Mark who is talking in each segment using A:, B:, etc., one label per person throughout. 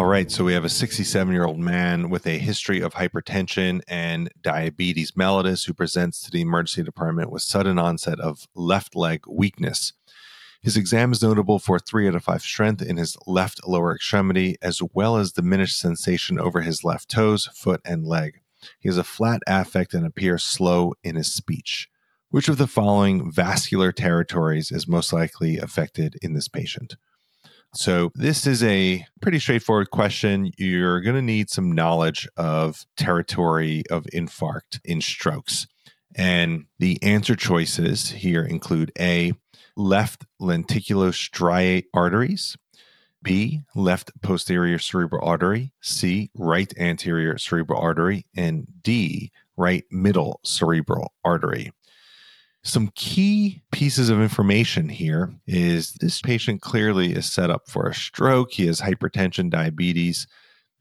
A: All right, so we have a 67 year old man with a history of hypertension and diabetes mellitus who presents to the emergency department with sudden onset of left leg weakness. His exam is notable for three out of five strength in his left lower extremity, as well as diminished sensation over his left toes, foot, and leg. He has a flat affect and appears slow in his speech. Which of the following vascular territories is most likely affected in this patient? So, this is a pretty straightforward question. You're going to need some knowledge of territory of infarct in strokes. And the answer choices here include A, left lenticulostriate arteries, B, left posterior cerebral artery, C, right anterior cerebral artery, and D, right middle cerebral artery. Some key pieces of information here is this patient clearly is set up for a stroke. He has hypertension, diabetes,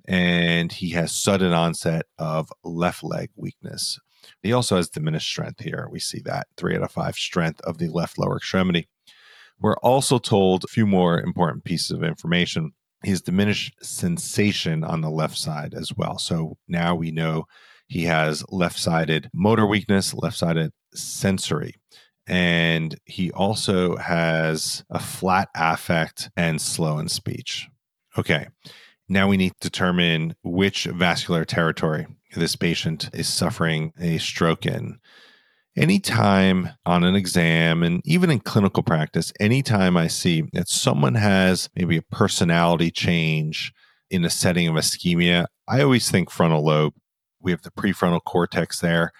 A: and he has sudden onset of left leg weakness. He also has diminished strength here. We see that three out of five strength of the left lower extremity. We're also told a few more important pieces of information. He has diminished sensation on the left side as well. So now we know he has left sided motor weakness, left sided sensory. And he also has a flat affect and slow in speech. Okay. Now we need to determine which vascular territory this patient is suffering a stroke in. Anytime on an exam and even in clinical practice, anytime I see that someone has maybe a personality change in a setting of ischemia, I always think frontal lobe. We have the prefrontal cortex there.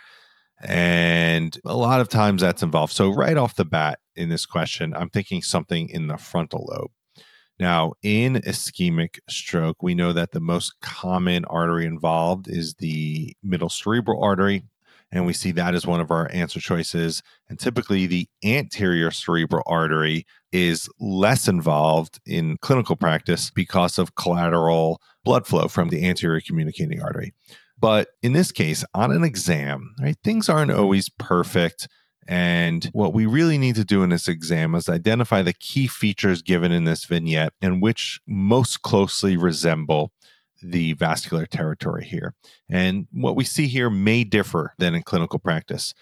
A: And a lot of times that's involved. So, right off the bat in this question, I'm thinking something in the frontal lobe. Now, in ischemic stroke, we know that the most common artery involved is the middle cerebral artery. And we see that as one of our answer choices. And typically, the anterior cerebral artery is less involved in clinical practice because of collateral blood flow from the anterior communicating artery. But in this case, on an exam, right, things aren't mm-hmm. always perfect. And what we really need to do in this exam is identify the key features given in this vignette and which most closely resemble the vascular territory here. And what we see here may differ than in clinical practice.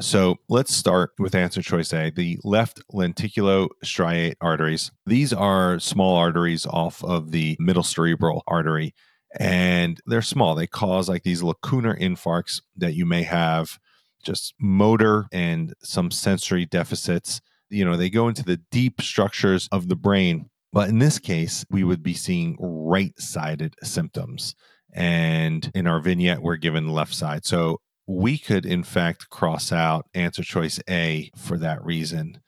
A: So let's start with answer choice A, the left lenticulostriate arteries. These are small arteries off of the middle cerebral artery and they're small. They cause like these lacunar infarcts that you may have just motor and some sensory deficits. You know, they go into the deep structures of the brain. But in this case, we would be seeing right sided symptoms. And in our vignette, we're given left side. So we could, in fact, cross out answer choice A for that reason.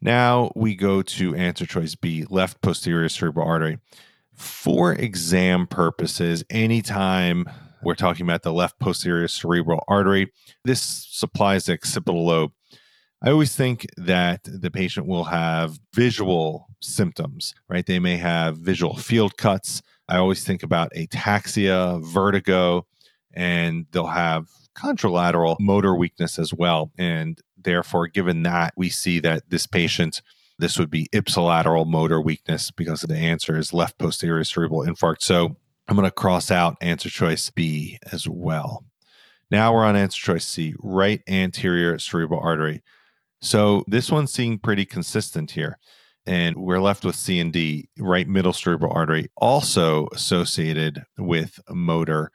A: Now we go to answer choice B, left posterior cerebral artery for exam purposes, anytime we're talking about the left posterior cerebral artery, this supplies the occipital lobe. I always think that the patient will have visual symptoms, right? They may have visual field cuts. I always think about ataxia, vertigo, and they'll have contralateral motor weakness as well. And therefore, given that, we see that this patient this would be ipsilateral motor weakness because the answer is left posterior cerebral infarct. So I'm going to cross out answer choice B as well. Now we're on answer choice C, right anterior cerebral artery. So this one's seeing pretty consistent here. And we're left with C and D, right middle cerebral artery, also associated with motor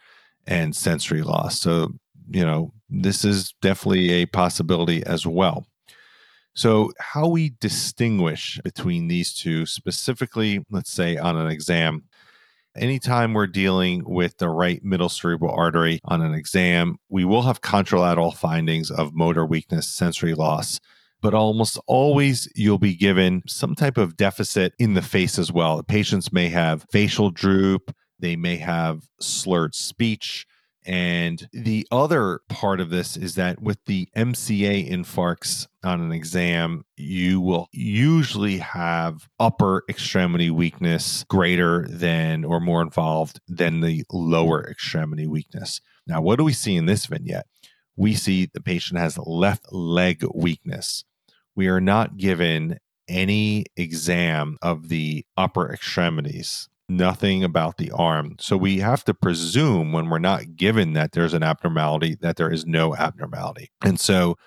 A: and sensory loss. So, you know, this is definitely a possibility as well. So, how we distinguish between these two, specifically, let's say on an exam, anytime we're dealing with the right middle cerebral artery on an exam, we will have contralateral findings of motor weakness, sensory loss. But almost always, you'll be given some type of deficit in the face as well. Patients may have facial droop, they may have slurred speech, and the other part of this is that with the MCA infarcts on an exam, you will usually have upper extremity weakness greater than or more involved than the lower extremity weakness. Now, what do we see in this vignette? We see the patient has left leg weakness. We are not given any exam of the upper extremities nothing about the arm. So we have to presume when we're not given that there's an abnormality that there is no abnormality. And so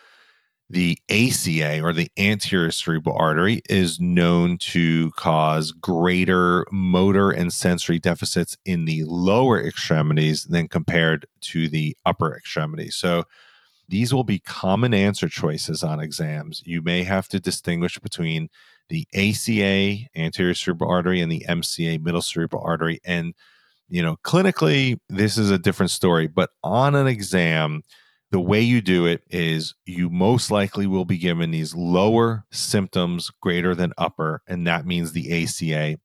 A: the ACA or the anterior cerebral artery is known to cause greater motor and sensory deficits in the lower extremities than compared to the upper extremities. So these will be common answer choices on exams. You may have to distinguish between the ACA, anterior cerebral artery, and the MCA, middle cerebral artery. And, you know, clinically, this is a different story, but on an exam, the way you do it is you most likely will be given these lower symptoms greater than upper, and that means the ACA.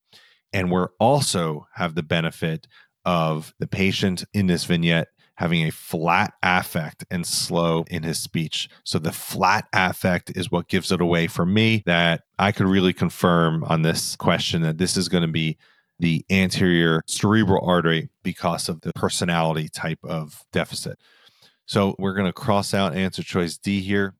A: And we're also have the benefit of the patient in this vignette having a flat affect and slow in his speech. So the flat affect is what gives it away for me that I could really confirm on this question that this is going to be the anterior cerebral artery because of the personality type of deficit. So we're going to cross out answer choice D here.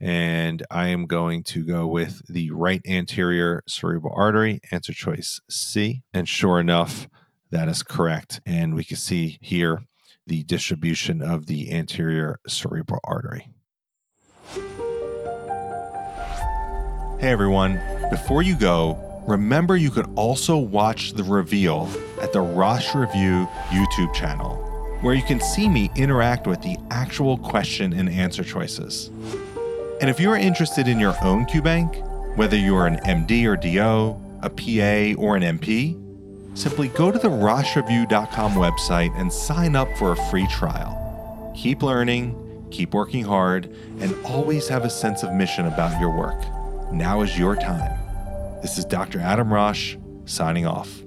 A: And I am going to go with the right anterior cerebral artery, answer choice C. And sure enough, that is correct. And we can see here the distribution of the anterior cerebral artery. Hey everyone, before you go, remember you could also watch the reveal at the Rosh Review YouTube channel, where you can see me interact with the actual question and answer choices. And if you are interested in your own QBank, whether you are an MD or DO, a PA, or an NP, simply go to the RoshReview.com website and sign up for a free trial. Keep learning, keep working hard, and always have a sense of mission about your work. Now is your time. This is Dr. Adam Rosh signing off.